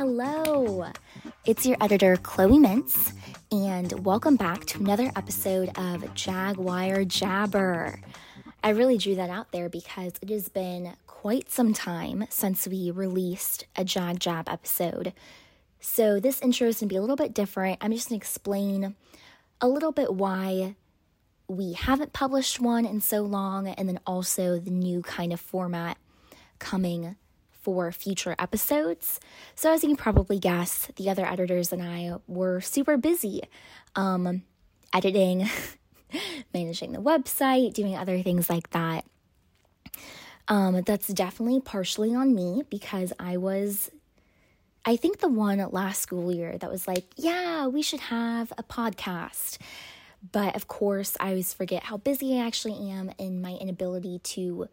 Hello, it's your editor, Chloe Mintz, and welcome back to another episode of Jaguar Jabber. I really drew that out there because it has been quite some time since we released a Jag Jab episode. So, this intro is going to be a little bit different. I'm just going to explain a little bit why we haven't published one in so long, and then also the new kind of format coming for future episodes. So, as you can probably guess, the other editors and I were super busy um, editing, managing the website, doing other things like that. Um, that's definitely partially on me because I was, I think, the one last school year that was like, yeah, we should have a podcast. But of course, I always forget how busy I actually am and my inability to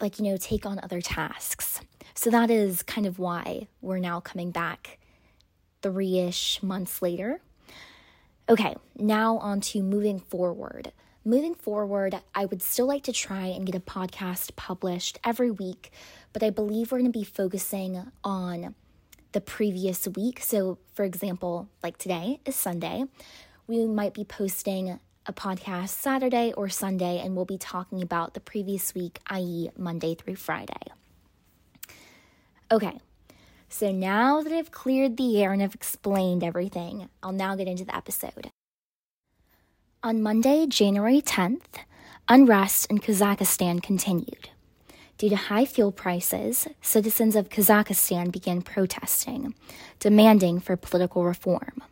like, you know, take on other tasks. So that is kind of why we're now coming back three ish months later. Okay, now on to moving forward. Moving forward, I would still like to try and get a podcast published every week, but I believe we're going to be focusing on the previous week. So, for example, like today is Sunday, we might be posting a podcast Saturday or Sunday, and we'll be talking about the previous week, i.e., Monday through Friday. Okay, so now that I've cleared the air and I've explained everything, I'll now get into the episode. On Monday, January 10th, unrest in Kazakhstan continued. Due to high fuel prices, citizens of Kazakhstan began protesting, demanding for political reform.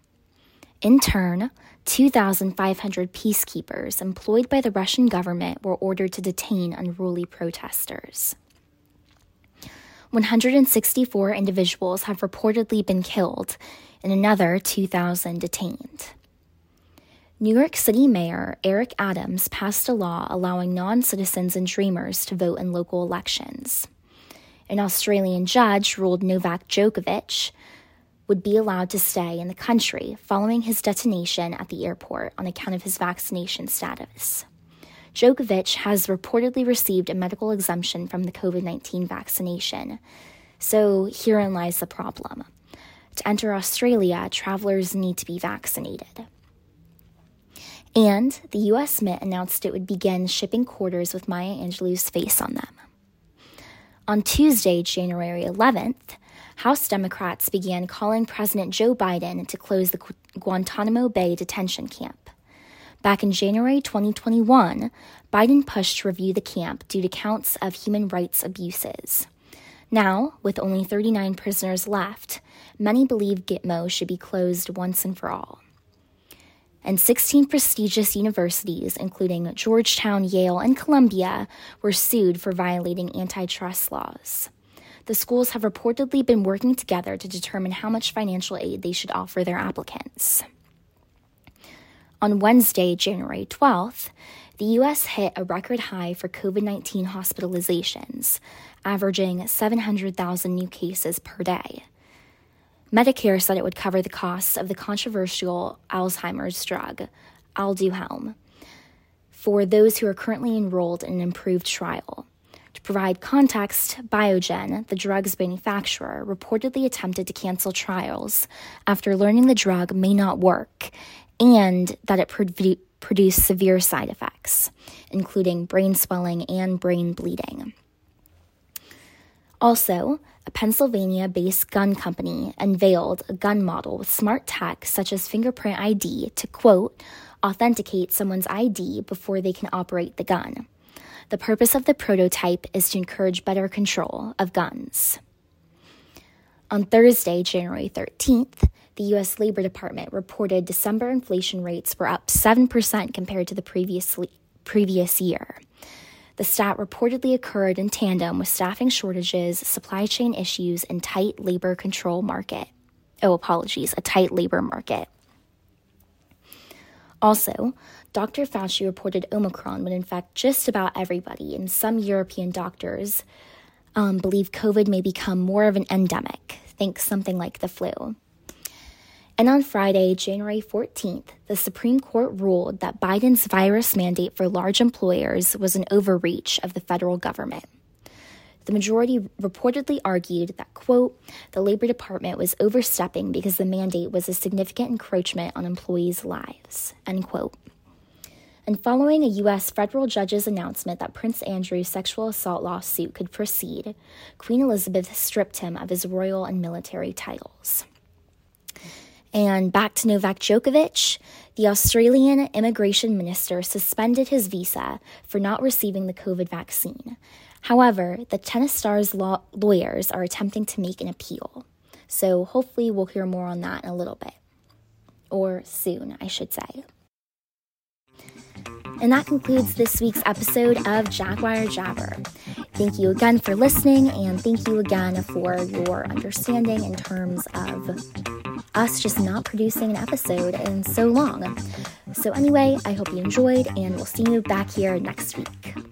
In turn, 2,500 peacekeepers employed by the Russian government were ordered to detain unruly protesters. 164 individuals have reportedly been killed and another 2,000 detained. New York City Mayor Eric Adams passed a law allowing non citizens and dreamers to vote in local elections. An Australian judge ruled Novak Djokovic, would be allowed to stay in the country following his detonation at the airport on account of his vaccination status. Djokovic has reportedly received a medical exemption from the COVID 19 vaccination. So herein lies the problem. To enter Australia, travelers need to be vaccinated. And the US Mint announced it would begin shipping quarters with Maya Angelou's face on them. On Tuesday, January 11th, House Democrats began calling President Joe Biden to close the Guantanamo Bay detention camp. Back in January 2021, Biden pushed to review the camp due to counts of human rights abuses. Now, with only 39 prisoners left, many believe Gitmo should be closed once and for all. And 16 prestigious universities, including Georgetown, Yale, and Columbia, were sued for violating antitrust laws the schools have reportedly been working together to determine how much financial aid they should offer their applicants. On Wednesday, January 12th, the U.S. hit a record high for COVID 19 hospitalizations, averaging 700,000 new cases per day. Medicare said it would cover the costs of the controversial Alzheimer's drug, Aduhelm, for those who are currently enrolled in an improved trial. To provide context, Biogen, the drug's manufacturer, reportedly attempted to cancel trials after learning the drug may not work and that it produ- produced severe side effects, including brain swelling and brain bleeding. Also, a Pennsylvania based gun company unveiled a gun model with smart tech such as fingerprint ID to quote, authenticate someone's ID before they can operate the gun. The purpose of the prototype is to encourage better control of guns. On Thursday, January 13th, the U.S. Labor Department reported December inflation rates were up 7% compared to the previous, previous year. The stat reportedly occurred in tandem with staffing shortages, supply chain issues, and tight labor control market. Oh, apologies, a tight labor market. Also, Dr. Fauci reported Omicron would infect just about everybody, and some European doctors um, believe COVID may become more of an endemic, think something like the flu. And on Friday, January 14th, the Supreme Court ruled that Biden's virus mandate for large employers was an overreach of the federal government. The majority reportedly argued that, quote, the Labor Department was overstepping because the mandate was a significant encroachment on employees' lives, end quote. And following a U.S. federal judge's announcement that Prince Andrew's sexual assault lawsuit could proceed, Queen Elizabeth stripped him of his royal and military titles. And back to Novak Djokovic, the Australian immigration minister suspended his visa for not receiving the COVID vaccine. However, the tennis star's law- lawyers are attempting to make an appeal. So hopefully, we'll hear more on that in a little bit. Or soon, I should say. And that concludes this week's episode of Jaguar Jabber. Thank you again for listening, and thank you again for your understanding in terms of us just not producing an episode in so long. So, anyway, I hope you enjoyed, and we'll see you back here next week.